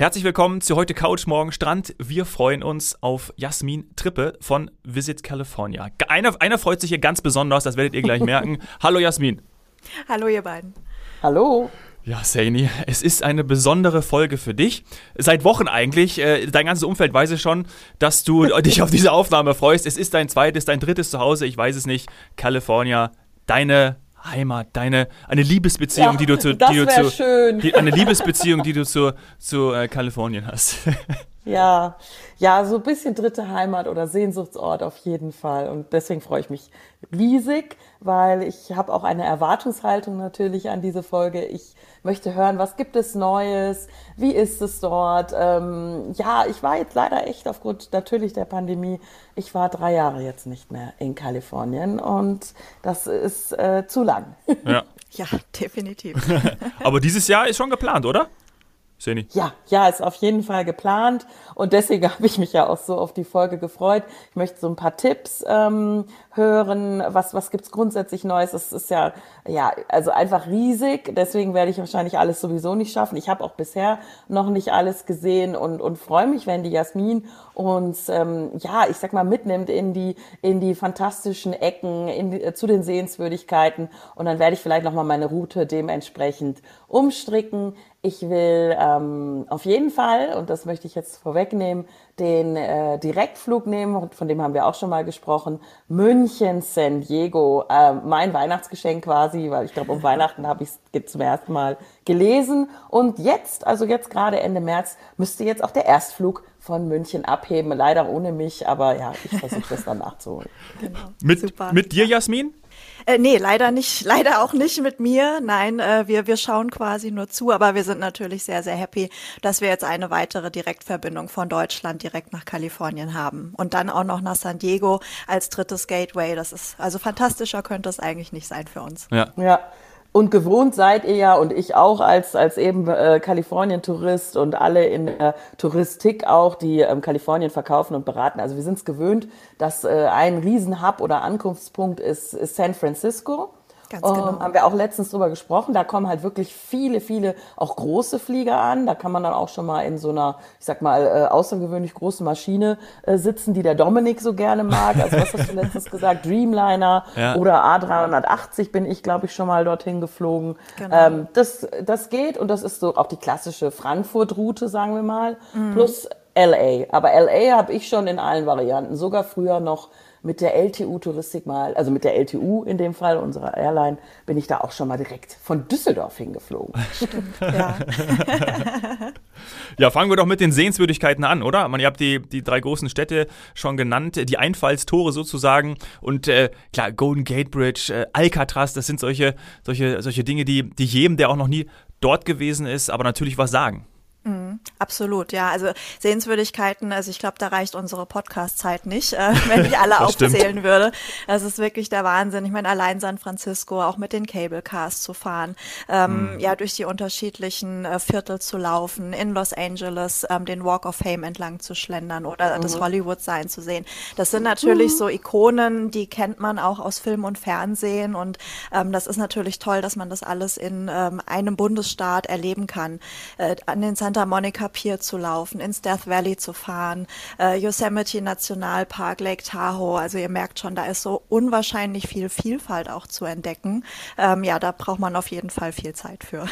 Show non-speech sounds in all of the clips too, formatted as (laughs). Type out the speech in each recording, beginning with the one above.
Herzlich willkommen zu heute Couch, morgen Strand. Wir freuen uns auf Jasmin Trippe von Visit California. Einer, einer freut sich hier ganz besonders, das werdet ihr gleich (laughs) merken. Hallo Jasmin. Hallo ihr beiden. Hallo. Ja, Saini, es ist eine besondere Folge für dich. Seit Wochen eigentlich. Äh, dein ganzes Umfeld weiß es schon, dass du (laughs) dich auf diese Aufnahme freust. Es ist dein zweites, dein drittes Zuhause, ich weiß es nicht. California, deine Heimat, deine eine Liebesbeziehung, ja, die du zu, die du zu schön. Die, eine Liebesbeziehung, die du zu, zu äh, Kalifornien hast. (laughs) Ja, ja, so ein bisschen dritte Heimat oder Sehnsuchtsort auf jeden Fall. Und deswegen freue ich mich riesig, weil ich habe auch eine Erwartungshaltung natürlich an diese Folge. Ich möchte hören, was gibt es Neues, wie ist es dort. Ähm, ja, ich war jetzt leider echt aufgrund natürlich der Pandemie, ich war drei Jahre jetzt nicht mehr in Kalifornien und das ist äh, zu lang. Ja. (laughs) ja, definitiv. (laughs) Aber dieses Jahr ist schon geplant, oder? Seni. Ja, ja, ist auf jeden Fall geplant und deswegen (laughs) habe ich mich ja auch so auf die Folge gefreut. Ich möchte so ein paar Tipps ähm, hören. Was was gibt's grundsätzlich Neues? Es ist ja ja also einfach riesig. Deswegen werde ich wahrscheinlich alles sowieso nicht schaffen. Ich habe auch bisher noch nicht alles gesehen und und freue mich, wenn die Jasmin uns ähm, ja ich sag mal mitnimmt in die in die fantastischen Ecken, in die, äh, zu den Sehenswürdigkeiten und dann werde ich vielleicht noch mal meine Route dementsprechend umstricken. Ich will ähm, auf jeden Fall, und das möchte ich jetzt vorwegnehmen, den äh, Direktflug nehmen, von dem haben wir auch schon mal gesprochen, München, San Diego, äh, mein Weihnachtsgeschenk quasi, weil ich glaube, um (laughs) Weihnachten habe ich es zum ersten Mal gelesen. Und jetzt, also jetzt gerade Ende März, müsste jetzt auch der Erstflug von München abheben. Leider ohne mich, aber ja, ich versuche das dann nachzuholen. (laughs) Genau. Mit, mit dir, Jasmin? Äh, nee, leider nicht, (laughs) leider auch nicht mit mir. Nein, äh, wir, wir schauen quasi nur zu, aber wir sind natürlich sehr, sehr happy, dass wir jetzt eine weitere Direktverbindung von Deutschland direkt nach Kalifornien haben. Und dann auch noch nach San Diego als drittes Gateway. Das ist, also fantastischer könnte es eigentlich nicht sein für uns. Ja. Ja. Und gewohnt seid ihr ja und ich auch als, als eben äh, Kalifornien-Tourist und alle in der Touristik auch, die ähm, Kalifornien verkaufen und beraten. Also wir sind es gewöhnt, dass äh, ein Riesenhub oder Ankunftspunkt ist, ist San Francisco. Ganz genau. Um, haben wir auch letztens drüber gesprochen. Da kommen halt wirklich viele, viele auch große Flieger an. Da kann man dann auch schon mal in so einer, ich sag mal, äh, außergewöhnlich großen Maschine äh, sitzen, die der Dominik so gerne mag. Also was hast du letztens (laughs) gesagt? Dreamliner ja. oder A380 bin ich, glaube ich, schon mal dorthin geflogen. Genau. Ähm, das, das geht und das ist so auch die klassische Frankfurt-Route, sagen wir mal, mhm. plus LA. Aber LA habe ich schon in allen Varianten, sogar früher noch mit der LTU-Touristik mal, also mit der LTU in dem Fall, unserer Airline, bin ich da auch schon mal direkt von Düsseldorf hingeflogen. Stimmt, (laughs) ja. ja, fangen wir doch mit den Sehenswürdigkeiten an, oder? Man, ihr habt die, die drei großen Städte schon genannt, die Einfallstore sozusagen. Und äh, klar, Golden Gate Bridge, äh, Alcatraz, das sind solche, solche, solche Dinge, die, die jedem, der auch noch nie dort gewesen ist, aber natürlich was sagen. Mhm, absolut, ja. Also Sehenswürdigkeiten, also ich glaube, da reicht unsere Podcast-Zeit nicht, äh, (laughs) wenn ich alle aufzählen stimmt. würde. Das ist wirklich der Wahnsinn. Ich meine, allein San Francisco, auch mit den Cable Cars zu fahren, ähm, mhm. ja, durch die unterschiedlichen äh, Viertel zu laufen, in Los Angeles ähm, den Walk of Fame entlang zu schlendern oder mhm. das Hollywood Sign zu sehen. Das sind natürlich mhm. so Ikonen, die kennt man auch aus Film und Fernsehen und ähm, das ist natürlich toll, dass man das alles in ähm, einem Bundesstaat erleben kann. Äh, an den San Santa Monica Pier zu laufen, ins Death Valley zu fahren, äh, Yosemite Nationalpark, Lake Tahoe. Also ihr merkt schon, da ist so unwahrscheinlich viel Vielfalt auch zu entdecken. Ähm, ja, da braucht man auf jeden Fall viel Zeit für.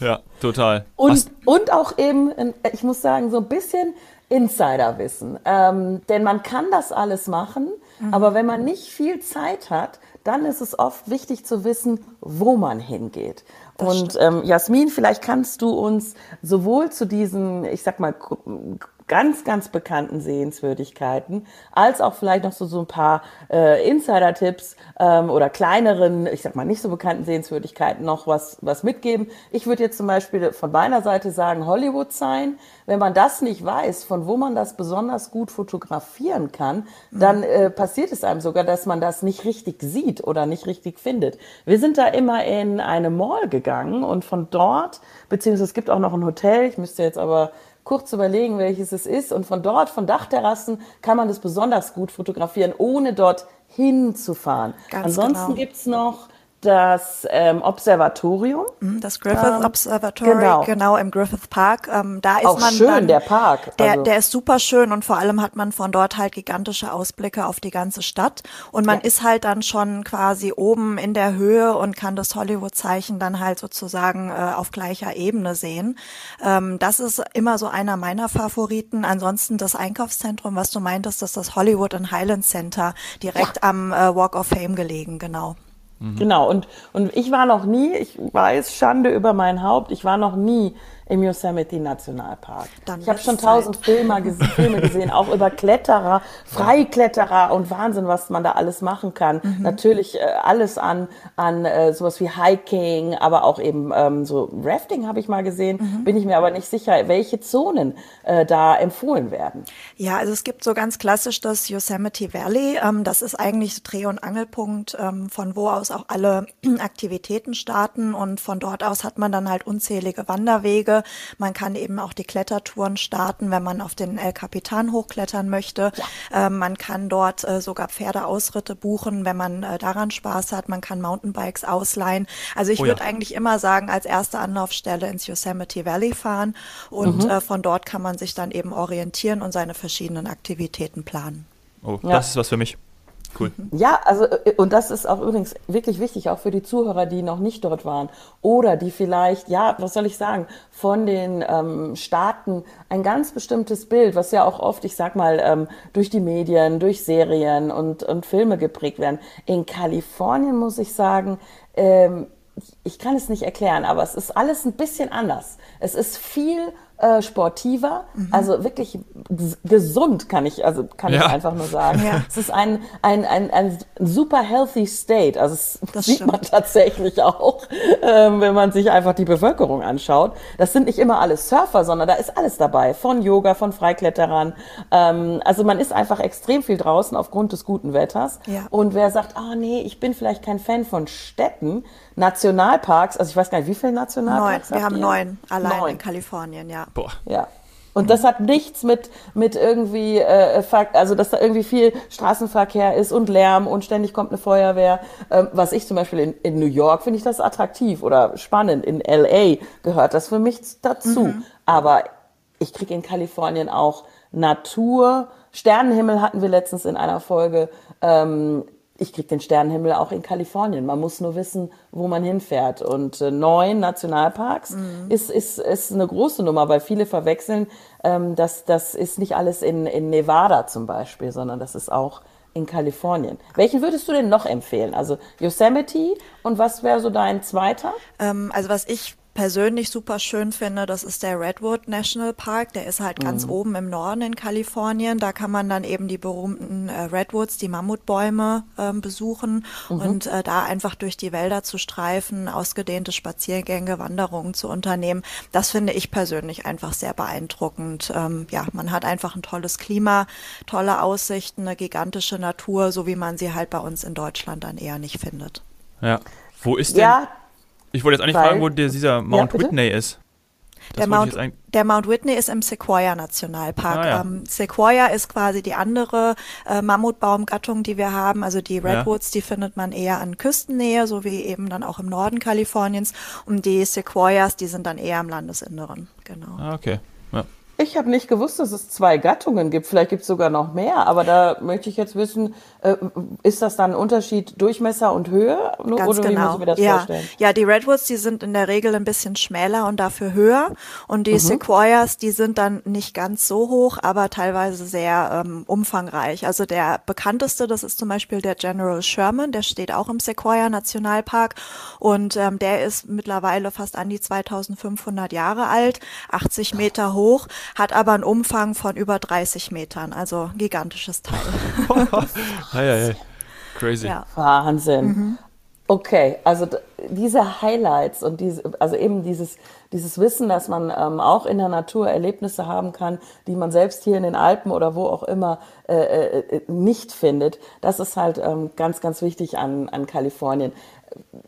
(laughs) ja, total. Und, und auch eben, ich muss sagen, so ein bisschen Insiderwissen. Ähm, denn man kann das alles machen, mhm. aber wenn man nicht viel Zeit hat, dann ist es oft wichtig zu wissen, wo man hingeht. Das und ähm, Jasmin, vielleicht kannst du uns sowohl zu diesen, ich sag mal, ganz, ganz bekannten Sehenswürdigkeiten, als auch vielleicht noch so, so ein paar äh, Insider-Tipps ähm, oder kleineren, ich sag mal nicht so bekannten Sehenswürdigkeiten noch was, was mitgeben. Ich würde jetzt zum Beispiel von meiner Seite sagen Hollywood sein. Wenn man das nicht weiß, von wo man das besonders gut fotografieren kann, mhm. dann äh, passiert es einem sogar, dass man das nicht richtig sieht oder nicht richtig findet. Wir sind da immer in eine Mall gegangen und von dort, beziehungsweise es gibt auch noch ein Hotel, ich müsste jetzt aber kurz überlegen, welches es ist. Und von dort, von Dachterrassen, kann man das besonders gut fotografieren, ohne dort hinzufahren. Ganz Ansonsten genau. gibt's noch das ähm, Observatorium. Mhm, das Griffith ähm, Observatory, genau. genau. im Griffith Park. Ähm, da ist Auch man schön, dann, der Park. Der, also. der ist super schön und vor allem hat man von dort halt gigantische Ausblicke auf die ganze Stadt. Und man ja. ist halt dann schon quasi oben in der Höhe und kann das Hollywood-Zeichen dann halt sozusagen äh, auf gleicher Ebene sehen. Ähm, das ist immer so einer meiner Favoriten. Ansonsten das Einkaufszentrum, was du meintest, das ist das Hollywood and Highland Center, direkt ja. am äh, Walk of Fame gelegen, genau. Genau, und, und ich war noch nie, ich weiß, Schande über mein Haupt, ich war noch nie im Yosemite Nationalpark. Dann ich habe schon tausend Filme, (laughs) Filme gesehen, auch über Kletterer, Freikletterer und Wahnsinn, was man da alles machen kann. Mhm. Natürlich äh, alles an, an äh, sowas wie Hiking, aber auch eben ähm, so Rafting habe ich mal gesehen. Mhm. Bin ich mir aber nicht sicher, welche Zonen äh, da empfohlen werden. Ja, also es gibt so ganz klassisch das Yosemite Valley. Ähm, das ist eigentlich Dreh- und Angelpunkt, ähm, von wo aus auch alle (clears throat) Aktivitäten starten. Und von dort aus hat man dann halt unzählige Wanderwege man kann eben auch die Klettertouren starten, wenn man auf den El Capitan hochklettern möchte. Ja. Ähm, man kann dort äh, sogar Pferdeausritte buchen, wenn man äh, daran Spaß hat. Man kann Mountainbikes ausleihen. Also ich oh, würde ja. eigentlich immer sagen, als erste Anlaufstelle ins Yosemite Valley fahren und mhm. äh, von dort kann man sich dann eben orientieren und seine verschiedenen Aktivitäten planen. Oh, ja. das ist was für mich. Cool. Ja, also äh, und das ist auch übrigens wirklich wichtig, auch für die Zuhörer, die noch nicht dort waren oder die vielleicht, ja, was soll ich sagen, von den ähm, Staaten ein ganz bestimmtes Bild, was ja auch oft, ich sag mal, ähm, durch die Medien, durch Serien und, und Filme geprägt werden. In Kalifornien muss ich sagen, ähm, ich kann es nicht erklären, aber es ist alles ein bisschen anders. Es ist viel äh, sportiver, mhm. also wirklich gesund kann ich, also kann ja. ich einfach nur sagen. Ja. Es ist ein, ein, ein, ein super healthy state. Also es das sieht stimmt. man tatsächlich auch, ähm, wenn man sich einfach die Bevölkerung anschaut. Das sind nicht immer alles Surfer, sondern da ist alles dabei. Von Yoga, von Freikletterern. Ähm, also man ist einfach extrem viel draußen aufgrund des guten Wetters. Ja. Und wer sagt, ah oh, nee, ich bin vielleicht kein Fan von Städten, Nationalparks, also ich weiß gar nicht, wie viele Nationalparks? Neun. Wir haben neun allein neun. in Kalifornien, ja. Boah. Ja. Und das hat nichts mit, mit irgendwie, äh, also dass da irgendwie viel Straßenverkehr ist und Lärm und ständig kommt eine Feuerwehr. Ähm, was ich zum Beispiel in, in New York finde ich das attraktiv oder spannend. In LA gehört das für mich dazu. Mhm. Aber ich kriege in Kalifornien auch Natur. Sternenhimmel hatten wir letztens in einer Folge. Ähm, ich krieg den Sternenhimmel auch in Kalifornien. Man muss nur wissen, wo man hinfährt. Und äh, neun Nationalparks mhm. ist, ist, ist eine große Nummer, weil viele verwechseln, ähm, dass das ist nicht alles in, in Nevada zum Beispiel, sondern das ist auch in Kalifornien. Welchen würdest du denn noch empfehlen? Also Yosemite und was wäre so dein zweiter? Ähm, also was ich persönlich super schön finde, das ist der Redwood National Park. Der ist halt ganz mhm. oben im Norden in Kalifornien. Da kann man dann eben die berühmten äh, Redwoods, die Mammutbäume äh, besuchen mhm. und äh, da einfach durch die Wälder zu streifen, ausgedehnte Spaziergänge, Wanderungen zu unternehmen. Das finde ich persönlich einfach sehr beeindruckend. Ähm, ja, man hat einfach ein tolles Klima, tolle Aussichten, eine gigantische Natur, so wie man sie halt bei uns in Deutschland dann eher nicht findet. Ja. Wo ist denn? Ja, ich wollte jetzt eigentlich Weil, fragen, wo der, dieser Mount ja, Whitney ist. Der Mount, der Mount, Whitney ist im Sequoia Nationalpark. Ah, ja. ähm, Sequoia ist quasi die andere äh, Mammutbaumgattung, die wir haben. Also die Redwoods, ja. die findet man eher an Küstennähe, so wie eben dann auch im Norden Kaliforniens. Und die Sequoias, die sind dann eher im Landesinneren. Genau. Ah, okay. Ich habe nicht gewusst, dass es zwei Gattungen gibt. Vielleicht gibt es sogar noch mehr. Aber da möchte ich jetzt wissen, äh, ist das dann ein Unterschied Durchmesser und Höhe? Ganz oder genau. wie mir das ja. vorstellen? Ja, die Redwoods, die sind in der Regel ein bisschen schmäler und dafür höher. Und die mhm. Sequoias, die sind dann nicht ganz so hoch, aber teilweise sehr ähm, umfangreich. Also der bekannteste, das ist zum Beispiel der General Sherman. Der steht auch im Sequoia Nationalpark. Und ähm, der ist mittlerweile fast an die 2500 Jahre alt, 80 Meter hoch hat aber einen Umfang von über 30 Metern, also gigantisches Teil. (laughs) hey, hey. Crazy. Ja. Wahnsinn. Mhm. Okay, also diese Highlights und diese, also eben dieses, dieses Wissen, dass man ähm, auch in der Natur Erlebnisse haben kann, die man selbst hier in den Alpen oder wo auch immer äh, äh, nicht findet, das ist halt ähm, ganz, ganz wichtig an, an Kalifornien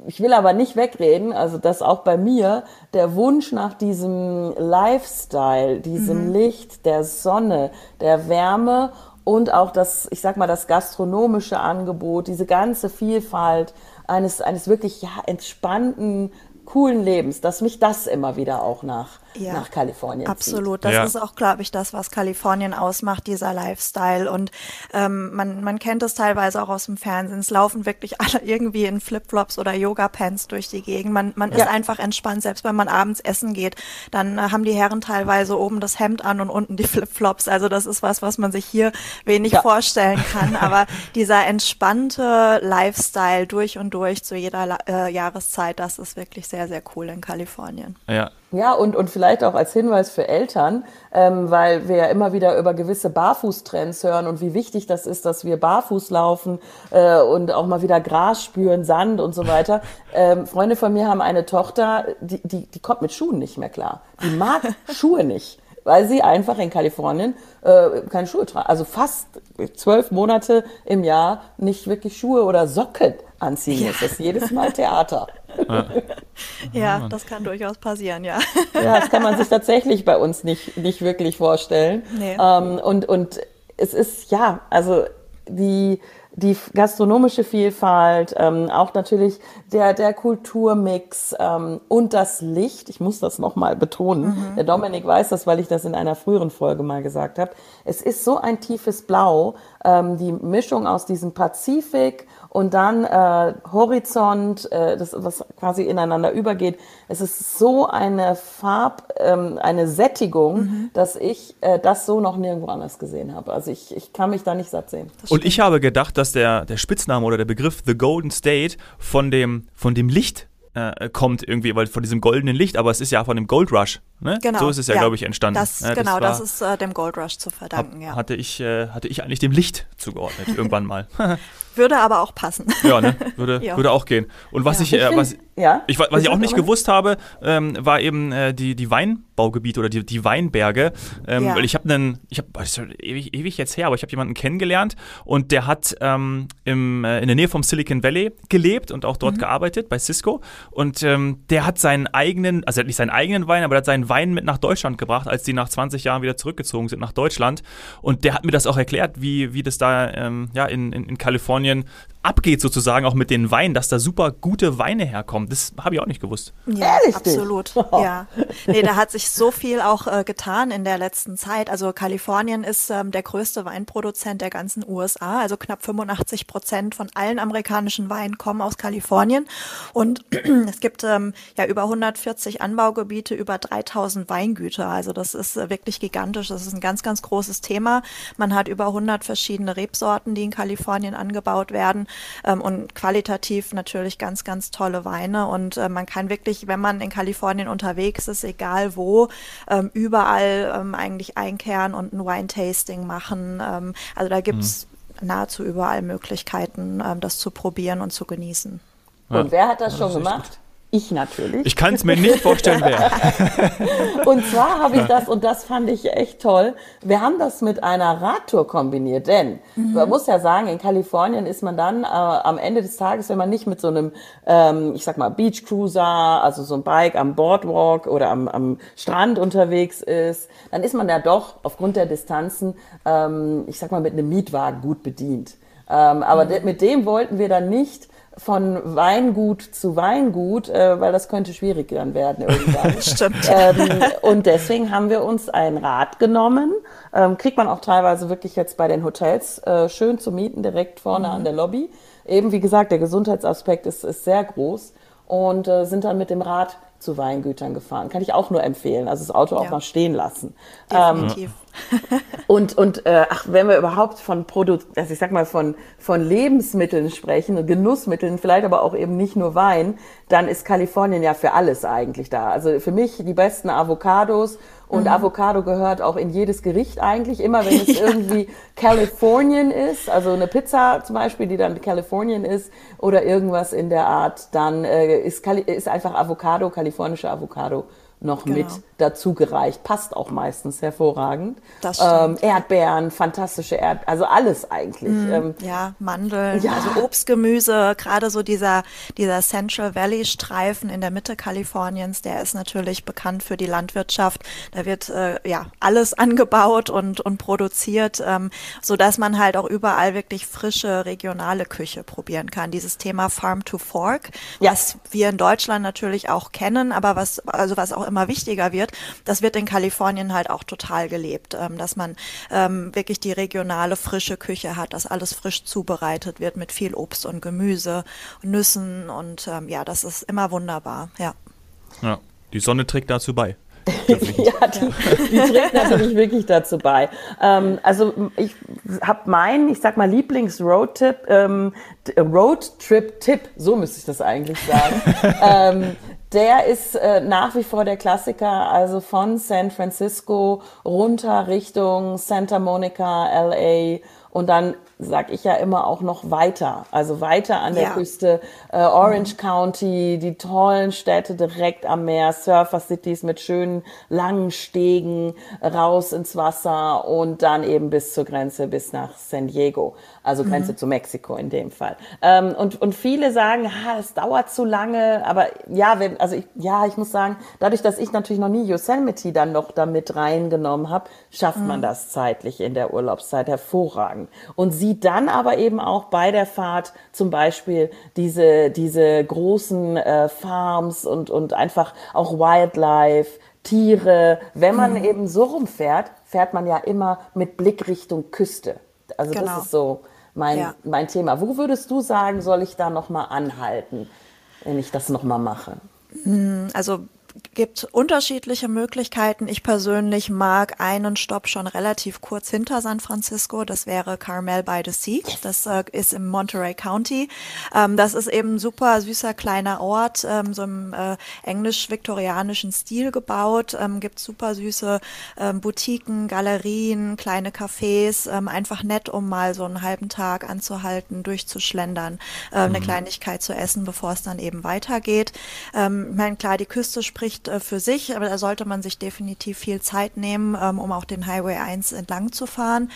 ich will aber nicht wegreden, also dass auch bei mir der Wunsch nach diesem Lifestyle, diesem mhm. Licht, der Sonne, der Wärme und auch das, ich sag mal, das gastronomische Angebot, diese ganze Vielfalt eines, eines wirklich ja, entspannten, coolen Lebens, dass mich das immer wieder auch nach, ja, nach Kalifornien Absolut. Zieht. Das ja. ist auch, glaube ich, das, was Kalifornien ausmacht, dieser Lifestyle. Und ähm, man, man kennt es teilweise auch aus dem Fernsehen. Es laufen wirklich (laughs) alle irgendwie in Flipflops oder Yoga-Pants durch die Gegend. Man, man ja. ist einfach entspannt, selbst wenn man abends essen geht. Dann äh, haben die Herren teilweise oben das Hemd an und unten die (laughs) Flipflops. Also das ist was, was man sich hier wenig vorstellen kann. (laughs) Aber dieser entspannte Lifestyle durch und durch zu jeder äh, Jahreszeit, das ist wirklich sehr, sehr cool in Kalifornien. Ja, ja, und, und vielleicht auch als Hinweis für Eltern, ähm, weil wir ja immer wieder über gewisse Barfußtrends hören und wie wichtig das ist, dass wir barfuß laufen äh, und auch mal wieder Gras spüren, Sand und so weiter. Ähm, Freunde von mir haben eine Tochter, die, die, die kommt mit Schuhen nicht mehr klar. Die mag (laughs) Schuhe nicht weil sie einfach in Kalifornien äh, keine Schuhe tragen. Also fast zwölf Monate im Jahr nicht wirklich Schuhe oder Socken anziehen ja. muss. Das ist jedes Mal Theater. (laughs) Ja, ja das kann durchaus passieren, ja. Ja, das kann man sich tatsächlich bei uns nicht, nicht wirklich vorstellen. Nee. Ähm, und, und es ist, ja, also die, die gastronomische Vielfalt, ähm, auch natürlich der, der Kulturmix ähm, und das Licht. Ich muss das nochmal betonen. Mhm. Der Dominik weiß das, weil ich das in einer früheren Folge mal gesagt habe. Es ist so ein tiefes Blau, ähm, die Mischung aus diesem Pazifik und dann äh, Horizont, äh, das was quasi ineinander übergeht. Es ist so eine Farb, ähm, eine Sättigung, mhm. dass ich äh, das so noch nirgendwo anders gesehen habe. Also ich, ich kann mich da nicht satt sehen. Und ich habe gedacht, dass der, der Spitzname oder der Begriff The Golden State von dem, von dem Licht äh, kommt irgendwie, weil von diesem goldenen Licht, aber es ist ja von dem Gold Rush. Ne? Genau. So ist es ja, ja glaube ich, entstanden. Das, ja, genau, das, war, das ist äh, dem Gold Rush zu verdanken, hab, ja. Hatte ich, äh, hatte ich eigentlich dem Licht zugeordnet, irgendwann mal. (laughs) (laughs) Würde aber auch passen. Ja, ne? Würde, (laughs) ja. würde auch gehen. Und was ja. ich, äh, was, ja. ich, was ich auch nicht gewusst habe, ähm, war eben äh, die, die Weinbaugebiete oder die, die Weinberge. Ähm, ja. Weil ich habe einen, ich habe, das ist ewig, ewig jetzt her, aber ich habe jemanden kennengelernt und der hat ähm, im, äh, in der Nähe vom Silicon Valley gelebt und auch dort mhm. gearbeitet bei Cisco. Und ähm, der hat seinen eigenen, also er hat nicht seinen eigenen Wein, aber er hat seinen Wein mit nach Deutschland gebracht, als die nach 20 Jahren wieder zurückgezogen sind nach Deutschland. Und der hat mir das auch erklärt, wie, wie das da ähm, ja, in, in, in Kalifornien Kalifornien abgeht sozusagen auch mit den Weinen, dass da super gute Weine herkommen. Das habe ich auch nicht gewusst. Ja, Ehrlich? absolut. (laughs) Ja. Nee, da hat sich so viel auch äh, getan in der letzten Zeit. Also Kalifornien ist ähm, der größte Weinproduzent der ganzen USA. Also knapp 85 Prozent von allen amerikanischen Weinen kommen aus Kalifornien. Und (clears throat) es gibt ähm, ja über 140 Anbaugebiete, über 3000 Weingüter. Also das ist äh, wirklich gigantisch. Das ist ein ganz, ganz großes Thema. Man hat über 100 verschiedene Rebsorten, die in Kalifornien angebaut werden ähm, und qualitativ natürlich ganz, ganz tolle Weine. Und äh, man kann wirklich, wenn man in Kalifornien unterwegs ist, egal wo, ähm, überall ähm, eigentlich einkehren und ein Wine-Tasting machen. Ähm, also da gibt's mhm. nahezu überall Möglichkeiten, ähm, das zu probieren und zu genießen. Ja. Und wer hat das ja, schon das gemacht? Ich natürlich. Ich kann es mir nicht vorstellen, wer. (laughs) und zwar habe ich das, und das fand ich echt toll, wir haben das mit einer Radtour kombiniert, denn mhm. man muss ja sagen, in Kalifornien ist man dann äh, am Ende des Tages, wenn man nicht mit so einem, ähm, ich sag mal, Beach Cruiser, also so ein Bike am Boardwalk oder am, am Strand unterwegs ist, dann ist man ja doch aufgrund der Distanzen, ähm, ich sag mal, mit einem Mietwagen gut bedient. Ähm, aber mhm. de mit dem wollten wir dann nicht von Weingut zu Weingut, äh, weil das könnte schwierig dann werden irgendwann. (laughs) Stimmt. Ähm, und deswegen haben wir uns ein Rad genommen. Ähm, kriegt man auch teilweise wirklich jetzt bei den Hotels äh, schön zu mieten, direkt vorne mhm. an der Lobby. Eben wie gesagt, der Gesundheitsaspekt ist, ist sehr groß und äh, sind dann mit dem Rad zu Weingütern gefahren. Kann ich auch nur empfehlen. Also das Auto ja. auch mal stehen lassen. Definitiv. Ähm, und und äh, ach, wenn wir überhaupt von Produ also ich sag mal von von Lebensmitteln sprechen, Genussmitteln, vielleicht aber auch eben nicht nur Wein, dann ist Kalifornien ja für alles eigentlich da. Also für mich die besten Avocados und mhm. Avocado gehört auch in jedes Gericht eigentlich, immer wenn (laughs) es irgendwie Californian ist, also eine Pizza zum Beispiel, die dann Californian ist oder irgendwas in der Art, dann äh, ist, ist einfach Avocado, kalifornische Avocado noch genau. mit dazu gereicht. Passt auch meistens hervorragend. Das ähm, Erdbeeren, fantastische Erd, also alles eigentlich. Mm, ähm, ja, Mandeln, ja. also Obstgemüse, gerade so dieser, dieser Central Valley Streifen in der Mitte Kaliforniens, der ist natürlich bekannt für die Landwirtschaft. Da wird äh, ja alles (laughs) angebaut und, und produziert, ähm, so dass man halt auch überall wirklich frische regionale Küche probieren kann. Dieses Thema Farm to Fork, ja. was wir in Deutschland natürlich auch kennen, aber was, also was auch immer wichtiger wird, das wird in Kalifornien halt auch total gelebt, ähm, dass man ähm, wirklich die regionale frische Küche hat, dass alles frisch zubereitet wird mit viel Obst und Gemüse, und Nüssen und ähm, ja, das ist immer wunderbar, ja. Ja, die Sonne trägt dazu bei. (laughs) ja, die, die, trägt natürlich wirklich dazu bei. Ähm, also ich habe meinen, ich sag mal, Lieblings-Road-Tipp, ähm, Road-Trip-Tipp, so müsste ich das eigentlich sagen. (laughs) ähm, der ist äh, nach wie vor der Klassiker, also von San Francisco runter Richtung Santa Monica, LA und dann sag ich ja immer auch noch weiter, also weiter an der ja. Küste, äh, Orange mhm. County, die tollen Städte direkt am Meer, Surfer Cities mit schönen langen Stegen raus ins Wasser und dann eben bis zur Grenze, bis nach San Diego, also Grenze mhm. zu Mexiko in dem Fall. Ähm, und, und viele sagen, ha, es dauert zu lange, aber ja, wenn, also ich, ja, ich muss sagen, dadurch, dass ich natürlich noch nie Yosemite dann noch damit reingenommen habe, schafft mhm. man das zeitlich in der Urlaubszeit hervorragend. Und sie sieht dann aber eben auch bei der Fahrt zum Beispiel diese, diese großen äh, Farms und, und einfach auch Wildlife, Tiere. Wenn man mhm. eben so rumfährt, fährt man ja immer mit Blick Richtung Küste. Also genau. das ist so mein, ja. mein Thema. Wo würdest du sagen, soll ich da nochmal anhalten, wenn ich das nochmal mache? Mhm, also gibt unterschiedliche Möglichkeiten. Ich persönlich mag einen Stopp schon relativ kurz hinter San Francisco. Das wäre Carmel by the Sea. Das äh, ist im Monterey County. Ähm, das ist eben ein super süßer kleiner Ort, ähm, so im äh, englisch-viktorianischen Stil gebaut. Ähm, gibt super süße ähm, Boutiquen, Galerien, kleine Cafés. Ähm, einfach nett, um mal so einen halben Tag anzuhalten, durchzuschlendern, äh, mhm. eine Kleinigkeit zu essen, bevor es dann eben weitergeht. Ähm, ich meine, klar, die Küste spricht äh, für sich, aber da sollte man sich definitiv viel Zeit nehmen, ähm, um auch den Highway 1 entlang zu fahren.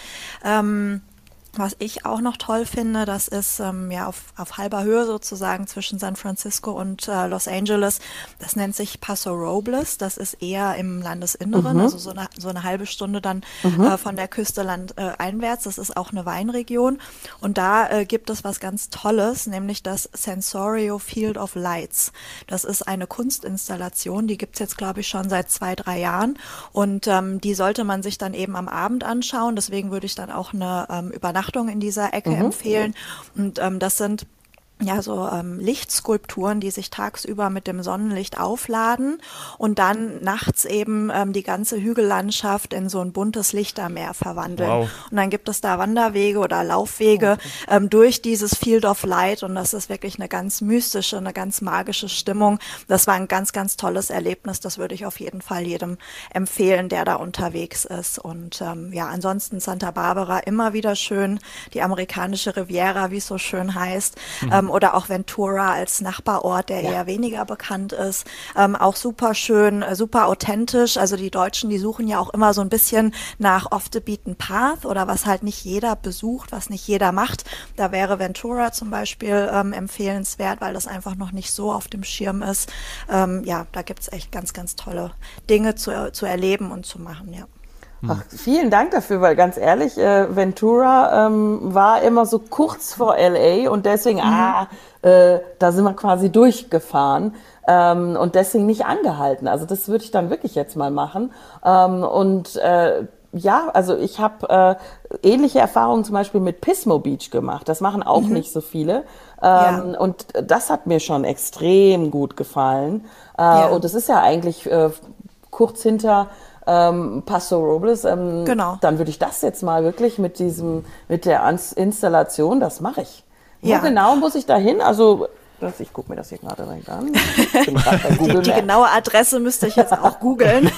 Was ich auch noch toll finde, das ist ähm, ja auf, auf halber Höhe sozusagen zwischen San Francisco und äh, Los Angeles. Das nennt sich Paso Robles. Das ist eher im Landesinneren, mhm. also so eine, so eine halbe Stunde dann mhm. äh, von der Küste land, äh, einwärts. Das ist auch eine Weinregion. Und da äh, gibt es was ganz Tolles, nämlich das Sensorio Field of Lights. Das ist eine Kunstinstallation, die gibt's jetzt, glaube ich, schon seit zwei, drei Jahren. Und ähm, die sollte man sich dann eben am Abend anschauen. Deswegen würde ich dann auch eine ähm, Übernachtung Übernachtung in dieser Ecke mhm. empfehlen. Und ähm, das sind ja, so ähm, Lichtskulpturen, die sich tagsüber mit dem Sonnenlicht aufladen und dann nachts eben ähm, die ganze Hügellandschaft in so ein buntes Lichtermeer verwandeln. Wow. Und dann gibt es da Wanderwege oder Laufwege okay. ähm, durch dieses Field of Light und das ist wirklich eine ganz mystische, eine ganz magische Stimmung. Das war ein ganz, ganz tolles Erlebnis. Das würde ich auf jeden Fall jedem empfehlen, der da unterwegs ist. Und ähm, ja, ansonsten Santa Barbara immer wieder schön, die amerikanische Riviera, wie es so schön heißt. Mhm. Ähm, oder auch Ventura als Nachbarort, der ja. eher weniger bekannt ist. Ähm, auch super schön, äh, super authentisch. Also die Deutschen, die suchen ja auch immer so ein bisschen nach off the beaten path oder was halt nicht jeder besucht, was nicht jeder macht. Da wäre Ventura zum Beispiel ähm, empfehlenswert, weil das einfach noch nicht so auf dem Schirm ist. Ähm, ja, da gibt's echt ganz, ganz tolle Dinge zu, zu erleben und zu machen, ja. Ach, vielen Dank dafür, weil ganz ehrlich, äh, Ventura ähm, war immer so kurz vor LA und deswegen, mhm. ah, äh, da sind wir quasi durchgefahren ähm, und deswegen nicht angehalten. Also das würde ich dann wirklich jetzt mal machen. Ähm, und äh, ja, also ich habe äh, ähnliche Erfahrungen zum Beispiel mit Pismo Beach gemacht. Das machen auch mhm. nicht so viele. Ähm, ja. Und das hat mir schon extrem gut gefallen. Äh, ja. Und es ist ja eigentlich äh, kurz hinter ähm, Paso Robles, ähm, genau. dann würde ich das jetzt mal wirklich mit diesem, mit der Installation, das mache ich. Wo ja. genau muss ich da hin? Also das? Ich gucke mir das hier gerade rein an. (laughs) die, die genaue Adresse müsste ich jetzt auch googeln.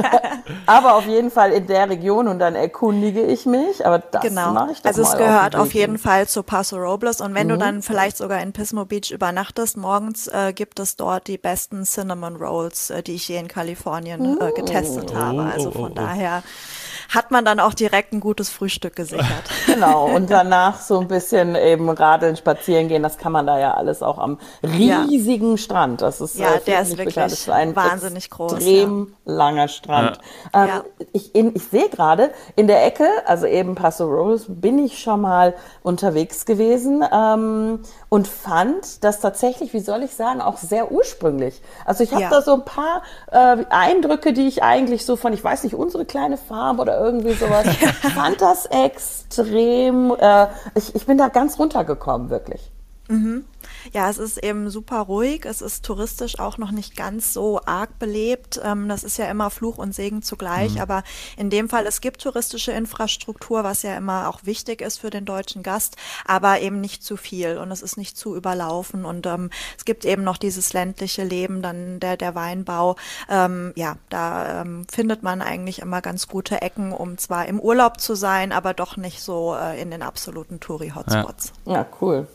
(laughs) aber auf jeden Fall in der Region und dann erkundige ich mich. Aber das genau. mache ich doch Also es gehört auf, auf jeden Fall zu Paso Robles. Und wenn mhm. du dann vielleicht sogar in Pismo Beach übernachtest, morgens äh, gibt es dort die besten Cinnamon Rolls, äh, die ich je in Kalifornien äh, getestet oh. habe. Also von oh, oh, daher hat man dann auch direkt ein gutes Frühstück gesichert. (laughs) genau, und (laughs) danach so ein bisschen eben radeln, spazieren gehen, das kann man da ja alles auch am riesigen ja. Strand. Das ist, ja, äh, der ist wirklich bekannt. ist ein wahnsinnig groß. Extrem ja. langer Strand. Ja. Ähm, ich, ich sehe gerade in der Ecke, also eben Paso Robles, bin ich schon mal unterwegs gewesen ähm, und fand das tatsächlich, wie soll ich sagen, auch sehr ursprünglich. Also ich habe da so ein paar äh, Eindrücke, die ich eigentlich so von, ich weiß nicht, unsere kleine Farm oder irgendwie sowas. (laughs) Ich fand das extrem, äh, ich, ich bin da ganz runtergekommen, wirklich. Mhm. Ja, es ist eben super ruhig. Es ist touristisch auch noch nicht ganz so arg belebt. Ähm, das ist ja immer Fluch und Segen zugleich. Mhm. Aber in dem Fall, es gibt touristische Infrastruktur, was ja immer auch wichtig ist für den deutschen Gast, aber eben nicht zu viel und es ist nicht zu überlaufen. Und ähm, es gibt eben noch dieses ländliche Leben, dann der, der Weinbau. Ähm, ja, da ähm, findet man eigentlich immer ganz gute Ecken, um zwar im Urlaub zu sein, aber doch nicht so äh, in den absoluten Touri-Hotspots. Ja. ja, cool.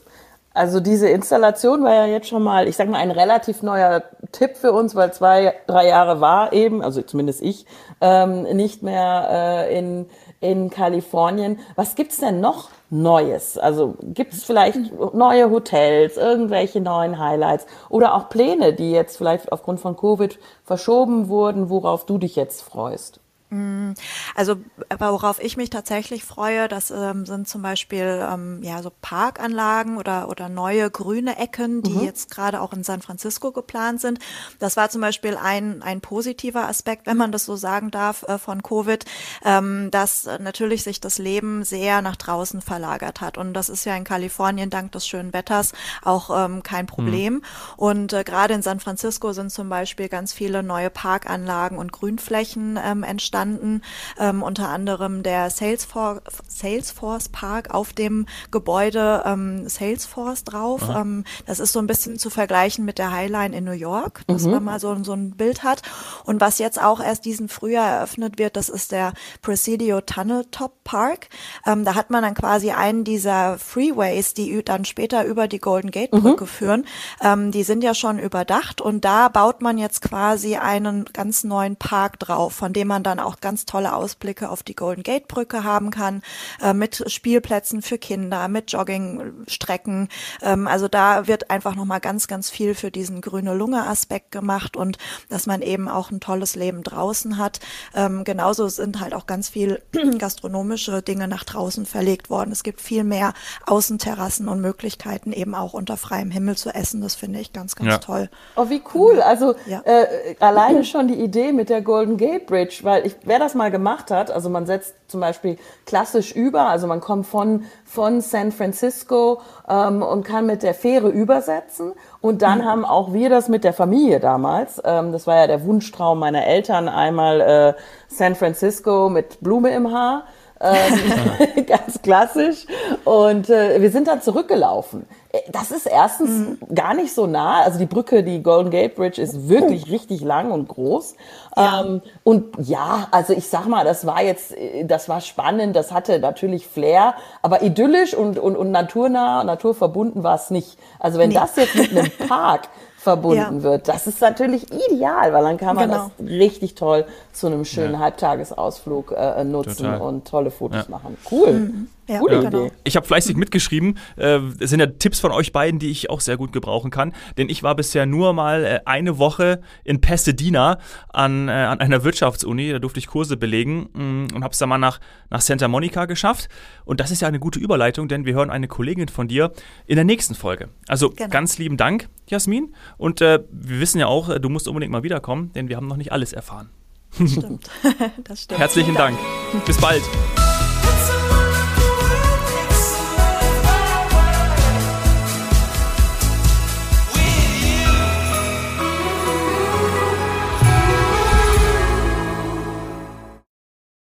Also diese Installation war ja jetzt schon mal, ich sag mal, ein relativ neuer Tipp für uns, weil zwei, drei Jahre war eben, also zumindest ich, ähm, nicht mehr äh, in, in Kalifornien. Was gibt's denn noch Neues? Also gibt's vielleicht neue Hotels, irgendwelche neuen Highlights oder auch Pläne, die jetzt vielleicht aufgrund von Covid verschoben wurden, worauf du dich jetzt freust? Mm, also worauf ich mich tatsächlich freue, das ähm, sind zum Beispiel ähm, ja so Parkanlagen oder oder neue grüne Ecken, die mhm. jetzt gerade auch in San Francisco geplant sind. Das war zum Beispiel ein ein positiver Aspekt, wenn man das so sagen darf, äh, von Covid, ähm, dass natürlich sich das Leben sehr nach draußen verlagert hat und das ist ja in Kalifornien dank des schönen Wetters auch ähm, kein Problem. Mhm. Und äh, gerade in San Francisco sind zum Beispiel ganz viele neue Parkanlagen und Grünflächen ähm, entstanden entstanden, ähm, unter anderem der Salesforce, Salesforce Park auf dem Gebäude ähm, Salesforce drauf. Ähm, das ist so ein bisschen zu vergleichen mit der Highline in New York, dass mhm. man mal so, so ein Bild hat. Und was jetzt auch erst diesen Frühjahr eröffnet wird, das ist der Presidio Tunnel Top Park. Ähm, da hat man dann quasi einen dieser Freeways, die dann später über die Golden Gate Brücke mhm. führen. Ähm, die sind ja schon überdacht und da baut man jetzt quasi einen ganz neuen Park drauf, von dem man dann auch auch ganz tolle Ausblicke auf die Golden Gate Brücke haben kann, äh, mit Spielplätzen für Kinder, mit Joggingstrecken. Ähm, also da wird einfach nochmal ganz, ganz viel für diesen grüne Lunge Aspekt gemacht und dass man eben auch ein tolles Leben draußen hat. Ähm, genauso sind halt auch ganz viel (clears throat) gastronomische Dinge nach draußen verlegt worden. Es gibt viel mehr Außenterrassen und Möglichkeiten eben auch unter freiem Himmel zu essen. Das finde ich ganz, ganz ja. toll. Oh, wie cool. Also ja. äh, alleine schon die Idee mit der Golden Gate Bridge, weil ich wer das mal gemacht hat, also man setzt zum Beispiel klassisch über, also man kommt von, von San Francisco ähm, und kann mit der Fähre übersetzen. Und dann mhm. haben auch wir das mit der Familie damals. Ähm, das war ja der Wunschtraum meiner Eltern, einmal äh, San Francisco mit Blume im Haar. Ähm, (laughs) ganz klassisch. Und äh, wir sind dann zurückgelaufen. Das ist erstens mhm. gar nicht so nah. Also die Brücke, die Golden Gate Bridge, ist wirklich oh. richtig lang und groß. Ja. Ähm, und ja, also ich sag mal, das war jetzt, das war spannend, das hatte natürlich Flair, aber idyllisch und, und, und naturnah, naturverbunden war es nicht. Also wenn nee. das jetzt mit einem (laughs) Park verbunden ja. wird. Das ist natürlich ideal, weil dann kann man genau. das richtig toll zu einem schönen ja. Halbtagesausflug äh, nutzen Total. und tolle Fotos ja. machen. Cool. Mhm. Ja, Gute genau. Ich habe fleißig mitgeschrieben. Äh, es sind ja Tipps von euch beiden, die ich auch sehr gut gebrauchen kann. Denn ich war bisher nur mal äh, eine Woche in Pasadena an, äh, an einer Wirtschaftsuni. Da durfte ich Kurse belegen mh, mm, und habe es dann mal nach, nach Santa Monica geschafft. Und das ist ja eine gute Überleitung, denn wir hören eine Kollegin von dir in der nächsten Folge. Also genau. ganz lieben Dank, Jasmin. Und äh, wir wissen ja auch, du musst unbedingt mal wiederkommen, denn wir haben noch nicht alles erfahren. Das stimmt. (laughs) das stimmt. Herzlichen Dank. Bis bald.